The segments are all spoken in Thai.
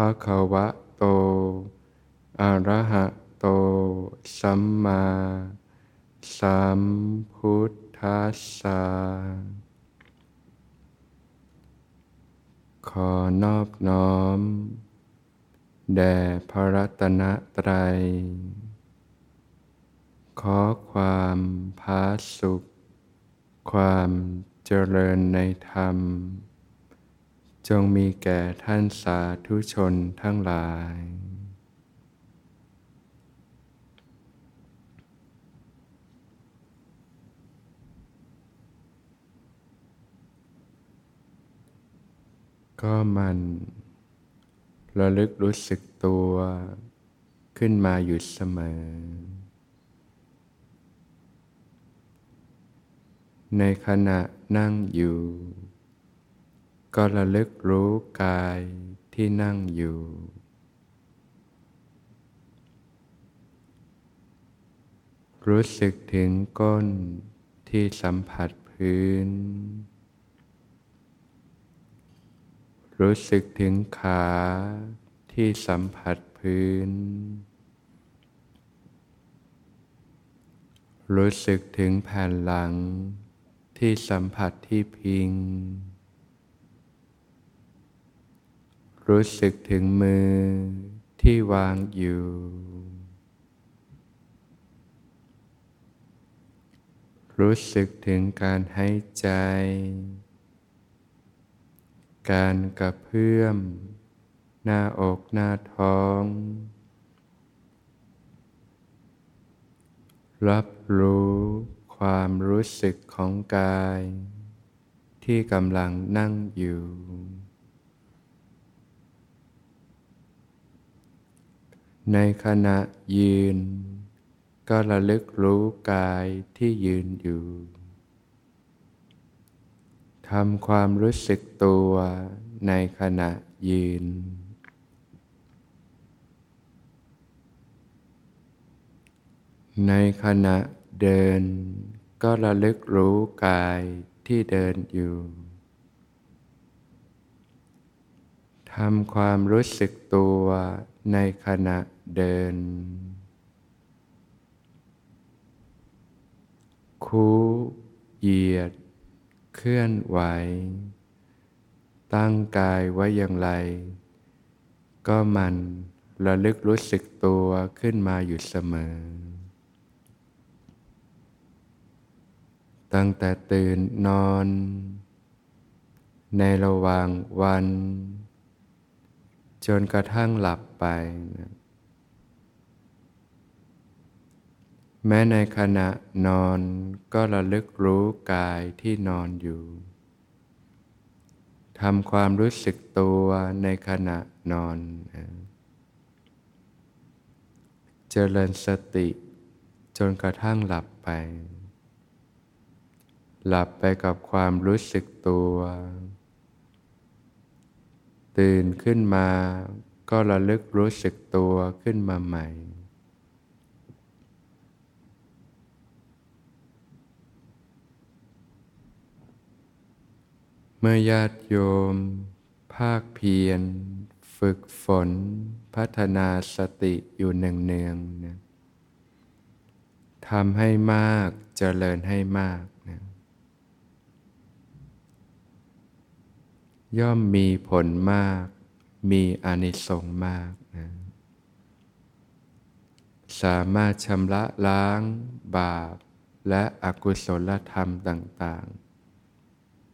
ภะคะวะโต อะระหะโต สัมมาสัมพุทธัสสะ ขอนอบน้อม แด่พระรัตนตรัย ขอความพาสุข ความเจริญในธรรม จงมีแก่ท่านสาธุชนทั้งหลาย ก็มันระลึกรู้สึกตัวขึ้นมาอยู่เสมอ ในขณะนั่งอยู่ ก็ระลึกรู้กายที่นั่งอยู่ รู้สึกถึงก้นที่สัมผัสพื้น รู้สึกถึงขาที่สัมผัสพื้น รู้สึกถึงแผ่นหลังที่สัมผัสที่พิง รู้สึกถึงมือที่วางอยู่ รู้สึกถึงการหายใจ การกระเพื่อม หน้าอกหน้าท้อง รับรู้ความรู้สึกของกาย ที่กำลังนั่งอยู่ ในขณะยืน ก็ระลึกรู้กายที่ยืนอยู่ทำความรู้สึกตัวในขณะยืน ในขณะเดิน ก็ระลึกรู้กายที่เดินอยู่ทำความรู้สึกตัวในขณะ เดิน คูเหยียด เคลื่อนไหว ตั้งกายไว้อย่างไร ก็มันระลึกรู้สึกตัวขึ้นมาอยู่เสมอ ตั้งแต่ตื่นนอน ในระหว่างวัน จนกระทั่งหลับไปนะ แม้ในขณะนอนก็ระลึกรู้กายที่นอนอยู่ ทำความรู้สึกตัวในขณะนอน เจริญสติจนกระทั่งหลับไป หลับไปกับความรู้สึกตัว ตื่นขึ้นมาก็ระลึกรู้สึกตัวขึ้นมาใหม่เมื่อญาติโยม ภาคเพียร ฝึกฝน พัฒนาสติอยู่เนืองๆนะทำให้มากจเจริญให้มากนะย่อมมีผลมาก มีอานิสงส์มากนะสามารถชำระล้างบาปและอกุศลธรรมต่าง ๆ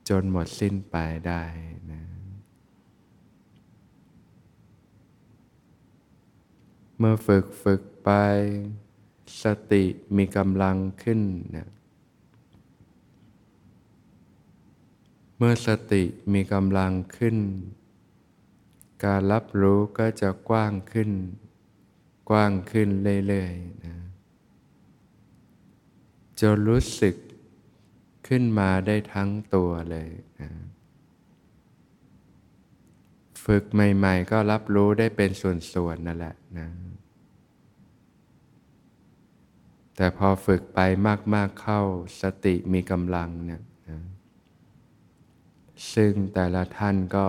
จนหมดสิ้นไปได้นะเมื่อฝึกฝึกไป สติมีกำลังขึ้นนะเมื่อสติมีกำลังขึ้น การรับรู้ก็จะกว้างขึ้น กว้างขึ้นเรื่อยๆนะจนรู้สึก ขึ้นมาได้ทั้งตัวเลยนะฝึกใหม่ๆ ก็รับรู้ได้เป็นส่วนๆนั่นแหละนะ แต่พอฝึกไปมากๆเข้าสติมีกำลังเนี่ยนะซึ่งแต่ละท่านก็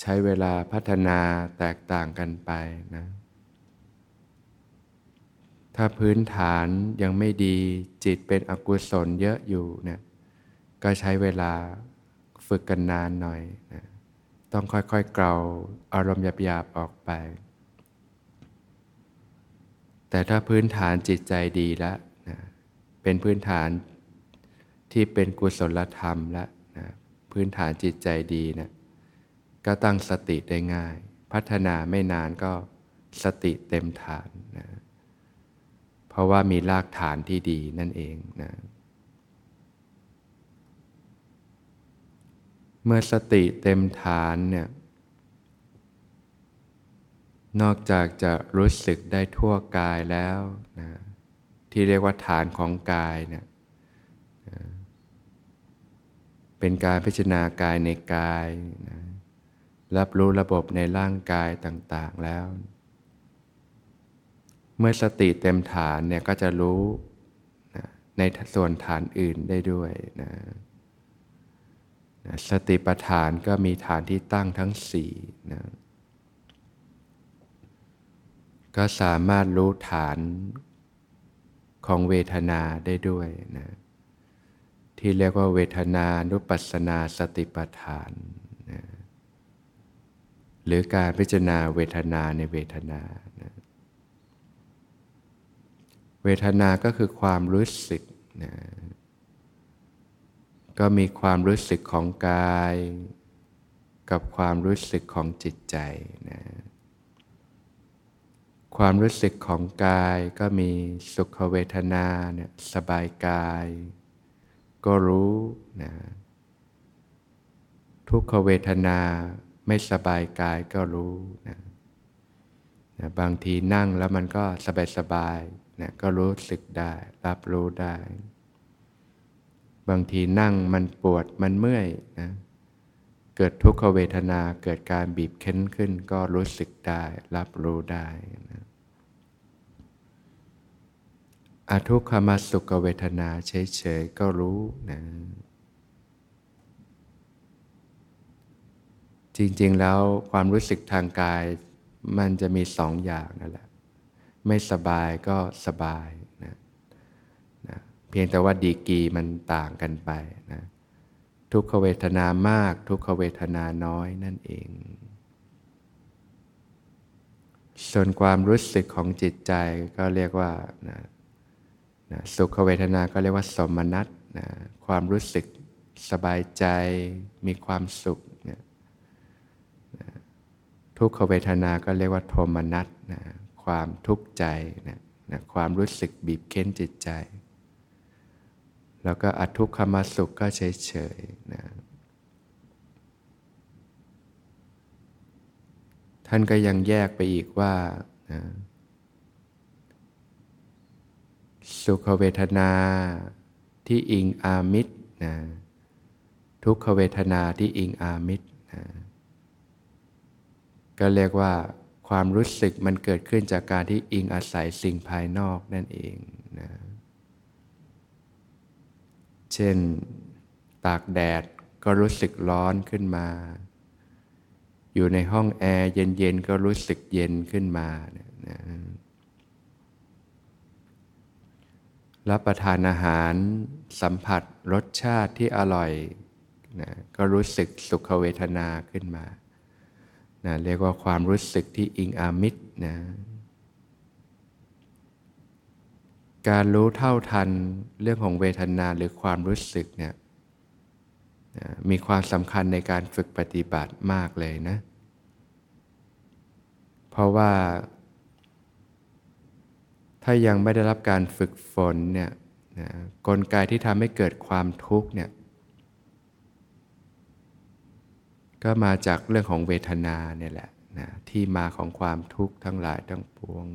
ใช้เวลาพัฒนาแตกต่างกันไปนะ ถ้าพื้นฐานยังไม่ดีจิตเป็นอกุศลเยอะอยู่เนี่ย ก็ใช้เวลาฝึกกันนานหน่อยนะต้องค่อยๆเกลาอารมณ์หยาบๆออกไป แต่ถ้าพื้นฐานจิตใจดีแล้วนะเป็นพื้นฐานที่เป็นกุศลธรรมแล้วนะพื้นฐานจิตใจดีนะก็ตั้งสติได้ง่าย พัฒนาไม่นานก็สติเต็มฐานนะเพราะว่ามีรากฐานที่ดีนั่นเองนะ เมื่อสติเต็มฐานเนี่ยนอกจากจะรู้สึกได้ทั่วกายแล้วนะที่เรียกว่าฐานของกายเนี่ยนะเป็นการพิจารณากายในกายนะรับรู้ระบบในร่างกายต่าง ๆแล้ว เมื่อสติเต็มฐานเนี่ยก็จะรู้นะในส่วนฐานอื่นได้ด้วยนะ สติปัฏฐานก็มีฐานที่ตั้งทั้งสี่นะก็สามารถรู้ฐานของเวทนาได้ด้วยนะที่เรียกว่าเวทนานุปัสสนาสติปัฏฐานนะหรือการพิจารณาเวทนาในเวทนานะเวทนาก็คือความรู้สึกนะ ก็มีความรู้สึกของกาย กับความรู้สึกของจิตใจนะความรู้สึกของกายก็มีสุขเวทนาเนี่ยสบายกาย ก็รู้นะทุกขเวทนาไม่สบายกายก็รู้นะนะบางทีนั่งแล้วมันก็สบายสบายนะก็รู้สึกได้ รับรู้ได้ บางทีนั่งมันปวดมันเมื่อยนะเกิดทุกขเวทนาเกิดการบีบเค้นขึ้นก็รู้สึกได้ รับรู้ได้นะอทุกขมสุขเวทนาเฉยๆก็รู้นะจริงๆแล้วความรู้สึกทางกาย มันจะมีสองอย่างนั่นแหละ ไม่สบายก็สบาย พียงแต่ว่าดีกีมันต่างกันไปนะทุกขเวทนามาก ทุกขเวทนาน้อยนั่นเอง ส่วนความรู้สึกของจิตใจก็เรียกว่านะนะสุขเวทนาก็เรียกว่าสมนัตนะความรู้สึกสบายใจมีความสุขนะนะทุกขเวทนาก็เรียกว่าโทมนัตนะความทุกข์ใจนะนะความรู้สึกบีบเค้นจิตใจ แล้วก็อทุกขมสุขก็เฉยเฉยนะท่านก็ยังแยกไปอีกว่านะสุขเวทนาที่อิงอามิตรนะทุกขเวทนาที่อิงอามิตรนะก็เรียกว่าความรู้สึกมันเกิดขึ้นจากการที่อิงอาศัยสิ่งภายนอกนั่นเองนะ เช่น ตากแดดก็รู้สึกร้อนขึ้นมา อยู่ในห้องแอร์เย็นๆก็รู้สึกเย็นขึ้นมานะรับประทานอาหารสัมผัสรสชาติที่อร่อยนะก็รู้สึกสุขเวทนาขึ้นมานะเรียกว่าความรู้สึกที่อิงอามิตรนะ การรู้เท่าทันเรื่องของเวทนาหรือความรู้สึกเนี่ยมีความสำคัญในการฝึกปฏิบัติมากเลยนะ เพราะว่า ถ้ายังไม่ได้รับการฝึกฝนเนี่ยนะกลไกที่ทำให้เกิดความทุกข์เนี่ยก็มาจากเรื่องของเวทนาเนี่ยแหละนะที่มาของความทุกข์ทั้งหลายทั้งปวง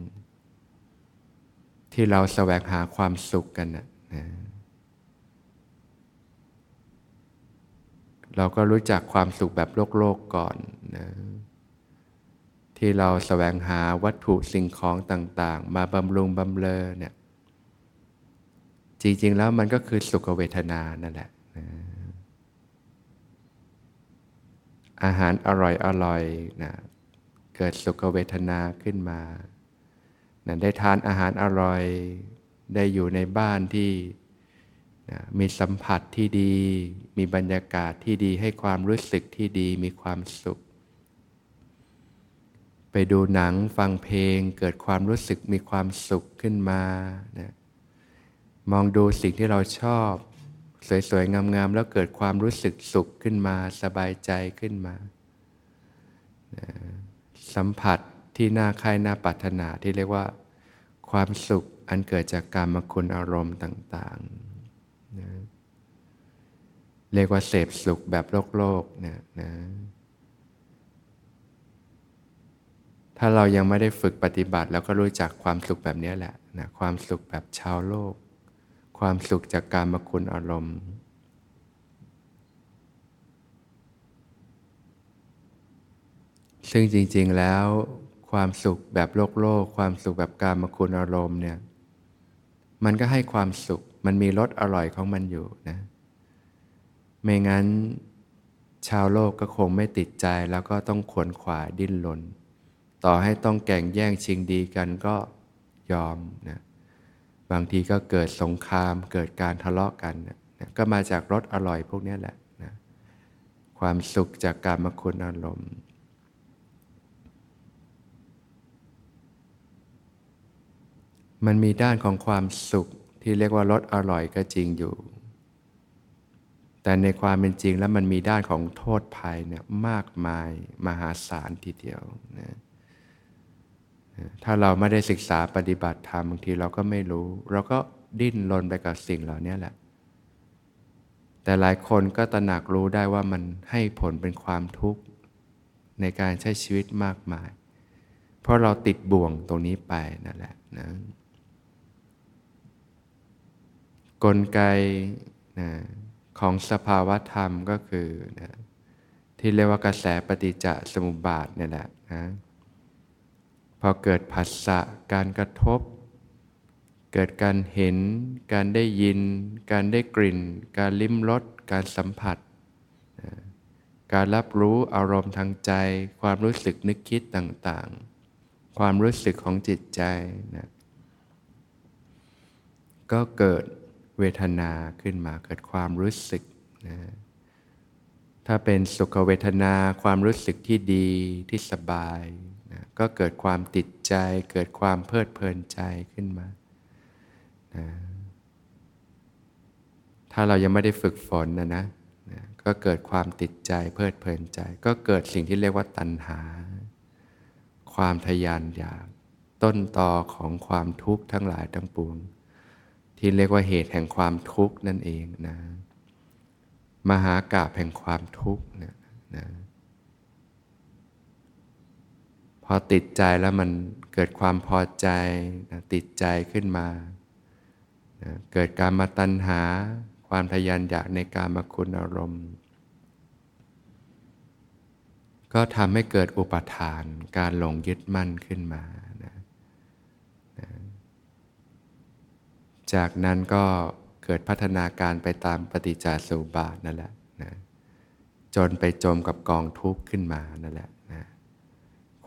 ที่เราแสวงหาความสุขกันนะเราก็รู้จักความสุขแบบโลกโลกก่อนนะที่เราแสวงหาวัตถุสิ่งของต่าง ๆ มาบำรุงบำเรอเนี่ยจริง ๆ แล้วมันก็คือสุขเวทนานั่นแหละนะอาหารอร่อยอร่อยนะเกิดสุขเวทนาขึ้นมา นะได้ทานอาหารอร่อย ได้อยู่ในบ้านที่นะมีสัมผัสที่ดี มีบรรยากาศที่ดีให้ความรู้สึกที่ดีมีความสุข ไปดูหนังฟังเพลงเกิดความรู้สึกมีความสุขขึ้นมานะมองดูสิ่งที่เราชอบ สวยๆ งามๆ แล้วเกิดความรู้สึกสุขขึ้นมา สบายใจขึ้นมาสัมผัส ที่น่าใครน่าปรารถนาที่เรียกว่า ความสุขอันเกิดจากการมคุณอารมณ์ต่างๆนะเรียกว่าเสพสุขแบบโลกโลกนะนะ ถ้าเรายังไม่ได้ฝึกปฏิบัติเราก็รู้จักความสุขแบบนี้แหละนะความสุขแบบชาวโลก ความสุขจากการมคุณอารมณ์ซึ่งจริง ๆ แล้ว ความสุขแบบโลกโลก ความสุขแบบการมคุณอารมณ์เนี่ยมันก็ให้ความสุข มันมีรสอร่อยของมันอยู่นะ ไม่งั้น ชาวโลกก็คงไม่ติดใจแล้วก็ต้องขวนขวายดิ้นรนต่อให้ต้องแก่งแย่งชิงดีกันก็ยอมนะบางทีก็เกิดสงครามเกิดการทะเลาะกันนะก็มาจากรสอร่อยพวกนี้แหละนะความสุขจากการมคุณอารมณ์ มันมีด้านของความสุขที่เรียกว่ารสอร่อยก็จริงอยู่ แต่ในความเป็นจริงแล้วมันมีด้านของโทษภัยเนี่ยมากมายมหาศาลทีเดียวนะถ้าเราไม่ได้ศึกษาปฏิบัติธรรมบางทีเราก็ไม่รู้ เราก็ดิ้นรนไปกับสิ่งเหล่านี้แหละ แต่หลายคนก็ตระหนักรู้ได้ว่ามันให้ผลเป็นความทุกข์ในการใช้ชีวิตมากมาย เพราะเราติดบ่วงตรงนี้ไปนั่นแหละนะ กลไกนะของสภาวะธรรมก็คือนะที่เรียกว่ากระแสปฏิจจสมุปบาทนี่แหละนะพอเกิดผัสสะการกระทบ เกิดการเห็น การได้ยิน การได้กลิ่น การลิ้มรสการสัมผัสการรับรู้อารมณ์ทางใจ ความรู้สึกนึกคิดต่างๆ ความรู้สึกของจิตใจนะก็เกิด เวทนาขึ้นมาเกิดความรู้สึกนะถ้าเป็นสุขเวทนาความรู้สึกที่ดีที่สบายนะก็เกิดความติดใจ เกิดความเพลิดเพลินใจขึ้นมานะถ้าเรายังไม่ได้ฝึกฝนนะนะนะก็เกิดความติดใจเพลิดเพลินใจ ก็เกิดสิ่งที่เรียกว่าตัณหา ความทยานอยาก ต้นตอของความทุกข์ทั้งหลายทั้งปวง ที่เรียกว่าเหตุแห่งความทุกข์นั่นเองนะมหากาบแห่งความทุกข์นะนะพอติดใจแล้วมันเกิดความพอใจนะติดใจขึ้นมานะเกิดการมาตัณหา ความทยานอยากในการมาคุณอารมณ์ ก็ทำให้เกิดอุปทานการหลงยึดมั่นขึ้นมานะนะ จากนั้นก็เกิดพัฒนาการไปตามปฏิจจสมุปบาทนั่นแหละนะจนไปจมกับกองทุกข์ขึ้นมานั่นแหละ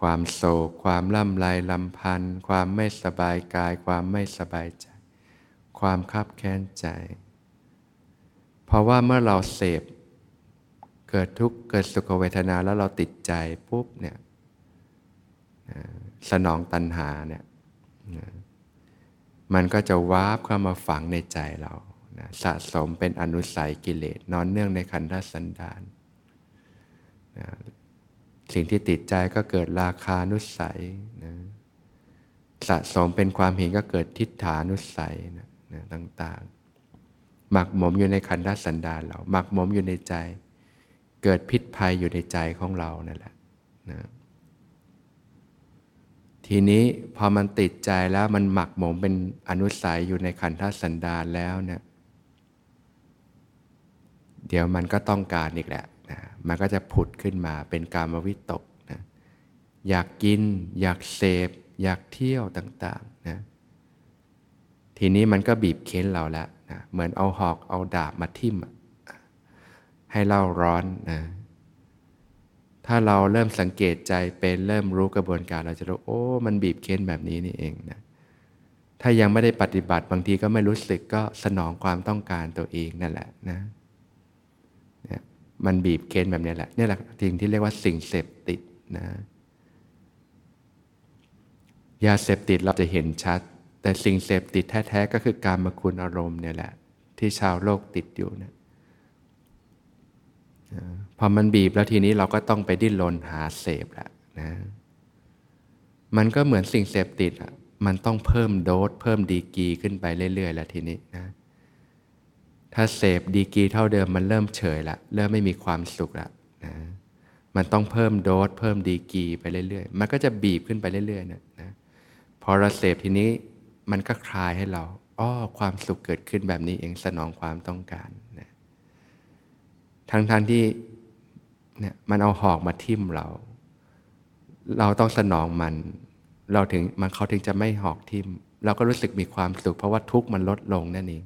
ความโศก ความล่ำไรลำพันธ์ความไม่สบายกาย ความไม่สบายใจ ความคับแค้นใจ เพราะว่าเมื่อเราเสพเกิดทุกข์เกิดสุขเวทนาแล้วเราติดใจปุ๊บเนี่ยสนองตัณหาเนี่ย มันก็จะวาบเข้ามาฝังในใจเราสะสมเป็นอนุสัยกิเลสนอนเนื่องในขันธสันดานสิ่งที่ติดใจก็เกิดราคานุสัยนะสะสมเป็นความเห็นก็เกิดทิฏฐานุสัยนะนะต่างๆ หมักหมมอยู่ในขันธสันดานเรา หมักหมมอยู่ในใจ เกิดพิษภัยอยู่ในใจของเรานั่นแหละนะ ทีนี้พอมันติดใจแล้วมันหมักหมมเป็นอนุสัยอยู่ในขันธสันดานแล้วเนี่ยเดี๋ยวมันก็ต้องการอีกแหละนะมันก็จะผุดขึ้นมาเป็นกามวิตกนะอยากกิน อยากเสพ อยากเที่ยวต่างๆนะทีนี้มันก็บีบเค้นเราแล้วนะเหมือนเอาหอกเอาดาบมาทิ่มให้เราร้อนนะ ถ้าเราเริ่มสังเกตใจเป็นเริ่มรู้กระบวนการเราจะรู้โอ้ มันบีบเค้นแบบนี้นี่เองนะถ้ายังไม่ได้ปฏิบัติบางทีก็ไม่รู้สึกก็สนองความต้องการตัวเองนั่นแหละนะเนี่ยมันบีบเค้นแบบนี้แหละนี่แหละสิ่งที่เรียกว่าสิ่งเสพติดนะยาเสพติดเราจะเห็นชัด แต่สิ่งเสพติดแท้ๆก็คือการมาคุณอารมณ์เนี่ยแหละ ที่ชาวโลกติดอยู่นะ พอมันบีบแล้วทีนี้เราก็ต้องไปดิ้นรนหาเสพแหละนะมันก็เหมือนสิ่งเสพติดอะมันต้องเพิ่มโดสเพิ่มดีกีขึ้นไปเรื่อยๆแล้วทีนี้นะถ้าเสพดีกีเท่าเดิมมันเริ่มเฉยละเริ่มไม่มีความสุขละนะมันต้องเพิ่มโดสเพิ่มดีกีไปเรื่อยๆ มันก็จะบีบขึ้นไปเรื่อยๆนะนะพอเราเสพทีนี้มันก็คลายให้เราอ้อความสุขเกิดขึ้นแบบนี้เองสนองความต้องการ ทั้งๆทที่เนี่ยมันเอาหอกมาทิ่มเรา เราต้องสนองมัน เราถึงมันเขาถึงจะไม่หอกทิ่ม เราก็รู้สึกมีความสุข เพราะว่าทุกข์มันลดลงนั่นเอง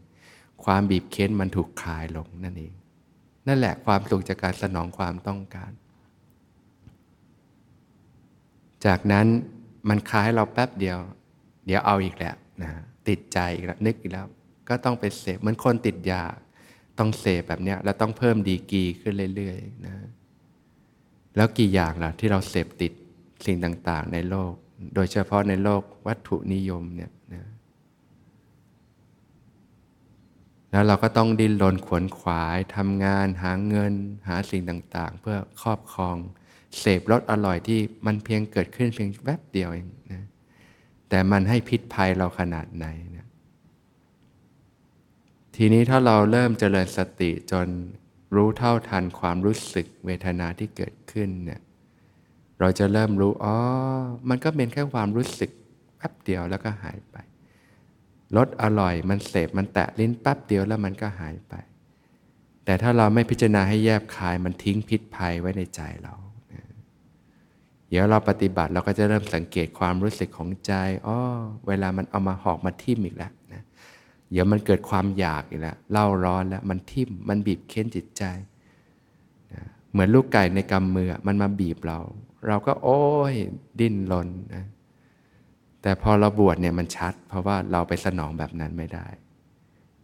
ความบีบเค้นมันถูกคลายลงนั่นเอง นั่นแหละความสุขจากการสนองความต้องการ จากนั้นมันคลายเราแป๊บเดียว เดี๋ยวเอาอีกแล้วนะติดใจอีกแล้วนึกอีกแล้ว ก็ต้องไปเสพเหมือนคนติดยา ต้องเสพแบบเนี้ย แล้วต้องเพิ่มดีกีขึ้นเรื่อยๆนะ แล้วกี่อย่างล่ะที่เราเสพติดสิ่งต่าง ๆ ในโลก โดยเฉพาะในโลกวัตถุนิยมเนี่ยนะแล้วเราก็ต้องดิ้นรนขวนขวายทำงาน หาเงิน หาสิ่งต่างๆ เพื่อครอบครอง เสพรสอร่อยที่มันเพียงเกิดขึ้นเพียงแวบเดียวเองนะแต่มันให้พิษภัยเราขนาดไหนนะ ทีนี้ถ้าเราเริ่มเจริญสติจนรู้เท่าทันความรู้สึกเวทนาที่เกิดขึ้นเนี่ยเราจะเริ่มรู้อ๋อมันก็เป็นแค่ความรู้สึกแป๊บเดียวแล้วก็หายไปรสอร่อยมันเสพมันแตะลิ้นแป๊บเดียวแล้วมันก็หายไป แต่ถ้าเราไม่พิจารณาให้แยบคายมันทิ้งพิษภัยไว้ในใจเราเดี๋ยวเราปฏิบัติเราก็จะเริ่มสังเกตความรู้สึกของใจอ๋อเวลามันเอามาหอกมาทิ่มอีกแล้ว เดี๋ยวมันเกิดความอยากอีกแล้วเล่าร้อนแล้วมันทิ่มมันบีบเค้นจิตใจนะเหมือนลูกไก่ในกำมือมันมาบีบเรา เราก็โอ้ยดิ้นรนนะแต่พอเราบวชเนี่ยมันชัด เพราะว่าเราไปสนองแบบนั้นไม่ได้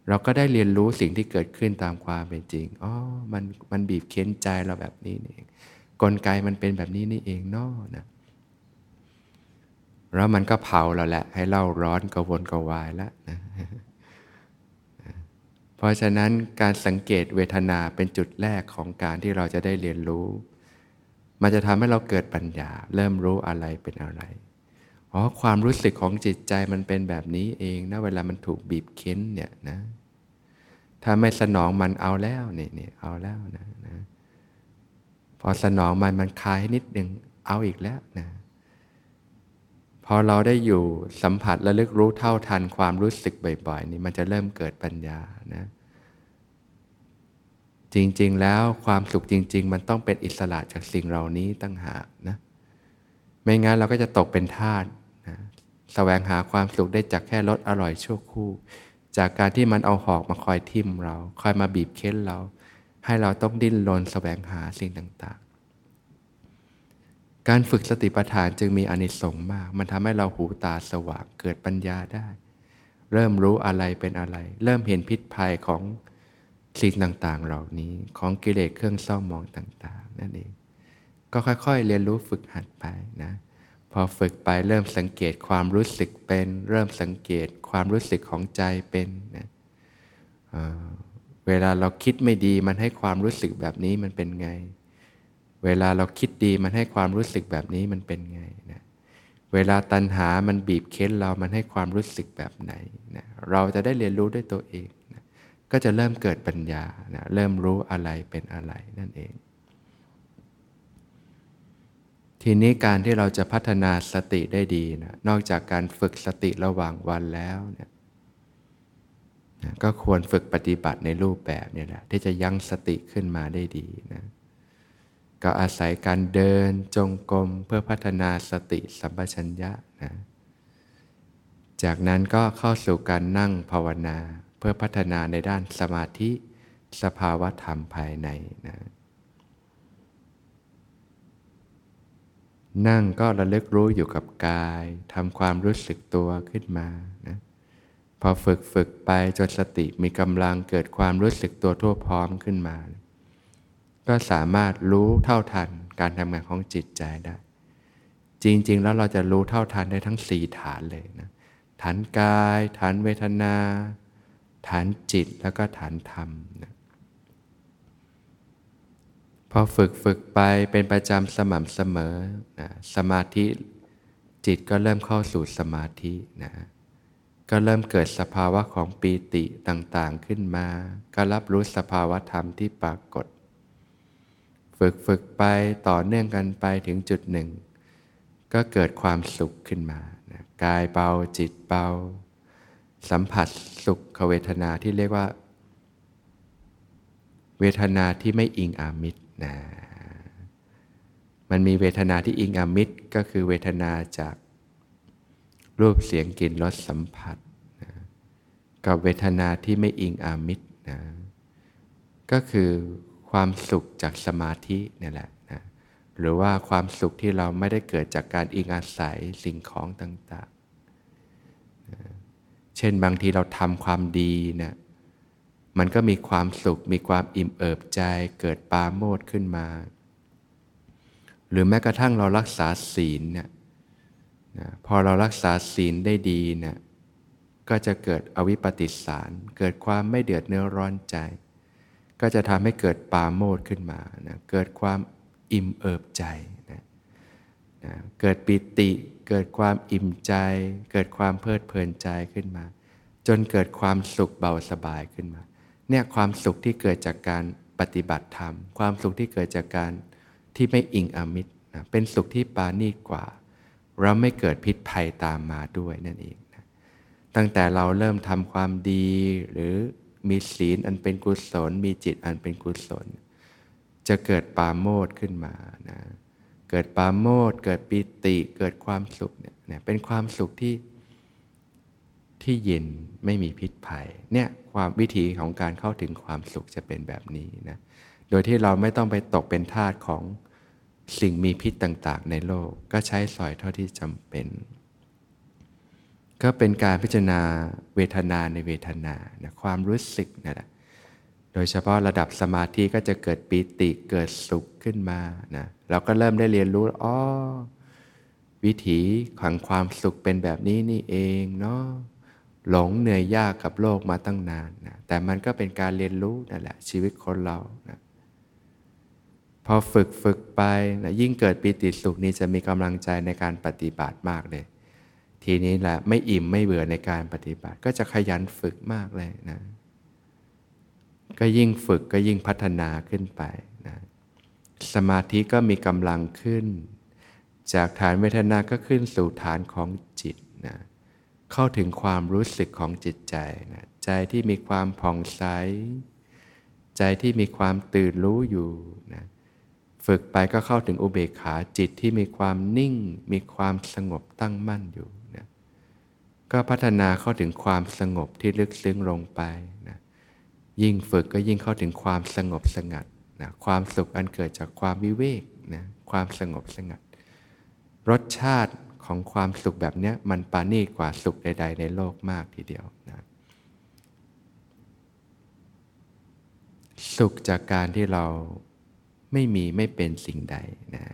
เราก็ได้เรียนรู้สิ่งที่เกิดขึ้นตามความเป็นจริงอ๋อมันมันบีบเค้นใจเราแบบนี้นี่เองกลไกมันเป็นแบบนี้นี่เองเนาะนะแล้วมันก็เผาเราแหละ ให้เล่าร้อนกระวนกระวายแล้วนะ เพราะฉะนั้นการสังเกตเวทนาเป็นจุดแรกของการที่เราจะได้เรียนรู้ มันจะทำให้เราเกิดปัญญา เริ่มรู้อะไรเป็นอะไรอ๋อความรู้สึกของจิตใจมันเป็นแบบนี้เองนะเวลามันถูกบีบเค้นเนี่ยนะถ้าไม่สนองมันเอาแล้วนี่นี่เอาแล้วนะนะพอสนองมันมันคลายนิดหนึ่งเอาอีกแล้วนะ พอเราได้อยู่สัมผัสและลึกรู้เท่าทันความรู้สึกบ่อย ๆ นี่มันจะเริ่มเกิดปัญญานะ จริงๆ แล้วความสุขจริง ๆ มันต้องเป็นอิสระจากสิ่งเหล่านี้ตั้งหากนะ ไม่งั้นเราก็จะตกเป็นทาสนะแสวงหาความสุขได้จากแค่รสอร่อยชั่วคู่ จากการที่มันเอาหอกมาคอยทิ่มเรา คอยมาบีบเค้นเรา ให้เราต้องดิ้นรนแสวงหาสิ่งต่าง การฝึกสติปัฏฐานจึงมีอนิสงส์มาก มันทำให้เราหูตาสว่างเกิดปัญญาได้ เริ่มรู้อะไรเป็นอะไร เริ่มเห็นพิษภัยของสิ่งต่าง ๆ เหล่านี้ของกิเลสเครื่องเศร้ามองต่าง ๆ นั่นเอง ก็ค่อยๆ เรียนรู้ฝึกหัดไปนะ พอฝึกไปเริ่มสังเกตความรู้สึกเป็น เริ่มสังเกตความรู้สึกของใจเป็นนะเวลาเราคิดไม่ดีมันให้ความรู้สึกแบบนี้มันเป็นไง เวลาเราคิดดีมันให้ความรู้สึกแบบนี้มันเป็นไงนะเวลาตัณหามันบีบเค้นเรามันให้ความรู้สึกแบบไหนนะเราจะได้เรียนรู้ด้วยตัวเองนะก็จะเริ่มเกิดปัญญานะเริ่มรู้อะไรเป็นอะไรนั่นเอง ทีนี้การที่เราจะพัฒนาสติได้ดีนะนอกจากการฝึกสติระหว่างวันแล้วเนี่ยก็ควรฝึกปฏิบัติในรูปแบบนี่แหละที่จะยั้งสติขึ้นมาได้ดีนะ ก็อาศัยการเดินจงกรมเพื่อพัฒนาสติสัมปชัญญะนะจากนั้นก็เข้าสู่การนั่งภาวนาเพื่อพัฒนาในด้านสมาธิสภาวะธรรมภายในนะนั่งก็ระลึกรู้อยู่กับกายทำความรู้สึกตัวขึ้นมานะพอฝึกฝึกไปจนสติมีกำลังเกิดความรู้สึกตัวทั่วพร้อมขึ้นมา ก็สามารถรู้เท่าทันการทำงานของจิตใจได้ จริง ๆ แล้วเราจะรู้เท่าทันได้ทั้งสี่ฐานเลยนะฐานกาย ฐานเวทนา ฐานจิตแล้วก็ฐานธรรมนะพอฝึกฝึกไปเป็นประจำสม่ำเสมอนะสมาธิจิตก็เริ่มเข้าสู่สมาธินะก็เริ่มเกิดสภาวะของปีติต่างๆขึ้นมา ก็รับรู้สภาวะธรรมที่ปรากฏ ฝึกฝึกไปต่อเนื่องกันไปถึงจุดหนึ่ง ก็เกิดความสุขขึ้นมานะกายเบาจิตเบา สัมผัสสุขเวทนาที่เรียกว่า เวทนาที่ไม่อิงอามิตรนะมันมีเวทนาที่อิงอามิตรก็คือเวทนาจากรูปเสียงกลิ่นรสสัมผัสนะกับเวทนาที่ไม่อิงอามิตรนะก็คือ ความสุขจากสมาธินี่แหละนะหรือว่าความสุขที่เราไม่ได้เกิดจากการอิงอาศัยสิ่งของต่างๆนะเช่นบางทีเราทำความดีนะมันก็มีความสุขมีความอิ่มเอิบใจเกิดปาโมดขึ้นมา หรือแม้กระทั่งเรารักษาศีลเนี่ยนะพอเรารักษาศีลได้ดีเนี่ยก็จะเกิดอวิปปิสาร เกิดความไม่เดือดเนื้อร้อนใจ ก็จะทำให้เกิดปาโมดขึ้นมานะเกิดความอิ่มเอิบใจนะนะเกิดปิติ เกิดความอิ่มใจ เกิดความเพลิดเพลินใจขึ้นมา จนเกิดความสุขเบาสบายขึ้นมา เนี่ยความสุขที่เกิดจากการปฏิบัติธรรม ความสุขที่เกิดจากการที่ไม่อิงอมิตรนะเป็นสุขที่ปานีกว่า เราไม่เกิดพิษภัยตามมาด้วยนั่นเองนะตั้งแต่เราเริ่มทำความดีหรือ มีศีลอันเป็นกุศล มีจิตอันเป็นกุศล จะเกิดปาโมดขึ้นมานะเกิดปาโมดเกิดปิติเกิดความสุขเนี่ยเป็นความสุขที่ที่เย็นไม่มีพิษภัยเนี่ยความวิธีของการเข้าถึงความสุขจะเป็นแบบนี้นะโดยที่เราไม่ต้องไปตกเป็นทาสของสิ่งมีพิษต่าง ๆ ในโลก ก็ใช้สอยเท่าที่จำเป็น ก็เป็นการพิจารณาเวทนาในเวทนานะความรู้สึกนะโดยเฉพาะระดับสมาธิก็จะเกิดปีติเกิดสุขขึ้นมานะเราก็เริ่มได้เรียนรู้อ๋อวิถีของความสุขเป็นแบบนี้นี่เองเนาะหลงเหนื่อยยากกับโลกมาตั้งนานนะแต่มันก็เป็นการเรียนรู้นั่นแหละชีวิตคนเรานะพอฝึกฝึกไปนะยิ่งเกิดปีติสุขนี้จะมีกำลังใจในการปฏิบัติมากเลย ทีนี้แหละไม่อิ่มไม่เบื่อในการปฏิบัติ ก็จะขยันฝึกมากเลยนะ ก็ยิ่งฝึกก็ยิ่งพัฒนาขึ้นไปนะสมาธิก็มีกำลังขึ้น จากฐานเวทนาก็ขึ้นสู่ฐานของจิตนะเข้าถึงความรู้สึกของจิตใจนะใจที่มีความผ่องใสใจที่มีความตื่นรู้อยู่นะฝึกไปก็เข้าถึงอุเบกขาจิตที่มีความนิ่ง มีความสงบตั้งมั่นอยู่ ก็พัฒนาเข้าถึงความสงบที่ลึกซึ้งลงไปนะยิ่งฝึกก็ยิ่งเข้าถึงความสงบสงัดนะความสุขอันเกิดจากความวิเวกนะความสงบสงัด รสชาติของความสุขแบบนี้มันปานีกว่าสุขใด ๆ ในโลกมากทีเดียวนะสุขจากการที่เราไม่มีไม่เป็นสิ่งใดนะ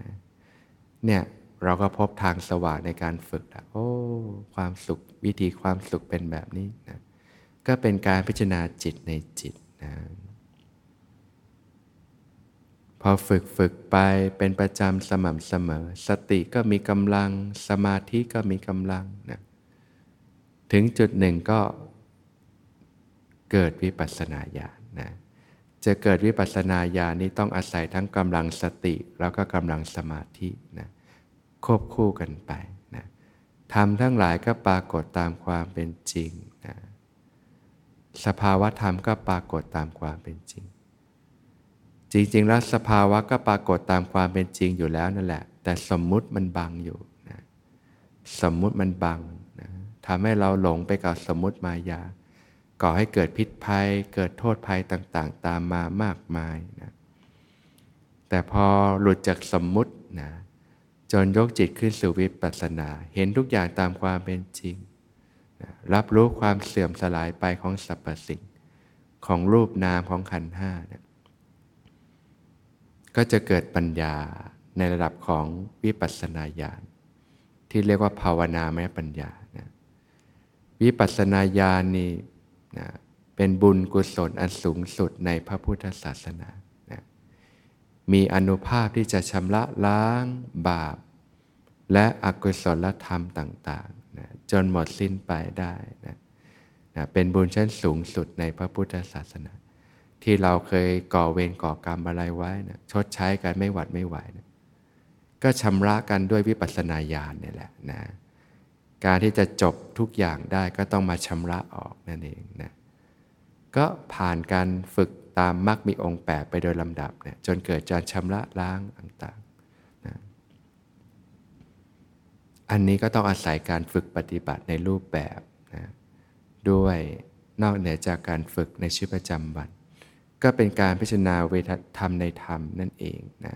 เนี่ย เราก็พบทางสว่างในการฝึกแล้วโอ้ ความสุขวิธีความสุขเป็นแบบนี้นะก็เป็นการพิจารณาจิตในจิตนะพอฝึกฝึกไปเป็นประจำสม่ำเสมอ สติก็มีกำลังสมาธิก็มีกำลังนะถึงจุดหนึ่งก็เกิดวิปัสสนาญาณนะจะเกิดวิปัสสนาญาณนี้ต้องอาศัยทั้งกำลังสติแล้วก็กำลังสมาธินะ ควบคู่กันไปนะธรรมทั้งหลายก็ปรากฏตามความเป็นจริงนะสภาวะธรรมก็ปรากฏตามความเป็นจริง จริง ๆ แล้วสภาวะก็ปรากฏตามความเป็นจริงอยู่แล้วนั่นแหละ แต่สมมุติมันบังอยู่นะสมมุติมันบังนะทำให้เราหลงไปกับสมมุติมายา ก่อให้เกิดพิษภัย เกิดโทษภัยต่าง ๆ ตามมามากมายนะแต่พอหลุดจากสมมุตินะ จนยกจิตขึ้นสู่วิปัสสนา เห็นทุกอย่างตามความเป็นจริง รับรู้ความเสื่อมสลายไปของสรรพสิ่ง ของรูปนามของขันธ์ห้านะก็จะเกิดปัญญาในระดับของวิปัสสนาญาณที่เรียกว่าภาวนาแม่ปัญญานะวิปัสสนาญาณนี่นะเป็นบุญกุศลอันสูงสุดในพระพุทธศาสนา มีอนุภาพที่จะชำระล้างบาป และอกุศลธรรมต่างๆนะจนหมดสิ้นไปได้นะนะเป็นบุญชั้นสูงสุดในพระพุทธศาสนา ที่เราเคยก่อเวรก่อกรรมอะไรไว้นะชดใช้กันไม่หวัดไม่ไหวนะก็ชำระกันด้วยวิปัสสนาญาณนี่แหละนะการที่จะจบทุกอย่างได้ก็ต้องมาชำระออกนั่นเองนะก็ผ่านการฝึก ตามมรรคมีองค์แปดไปโดยลำดับเนี่ยจนเกิดการชำระล้างต่างๆนะอันนี้ก็ต้องอาศัยการฝึกปฏิบัติในรูปแบบนะด้วยนอกเหนือจากการฝึกในชีวิตประจำวัน ก็เป็นการพิจารณาเวทธรรมในธรรมนั่นเองนะ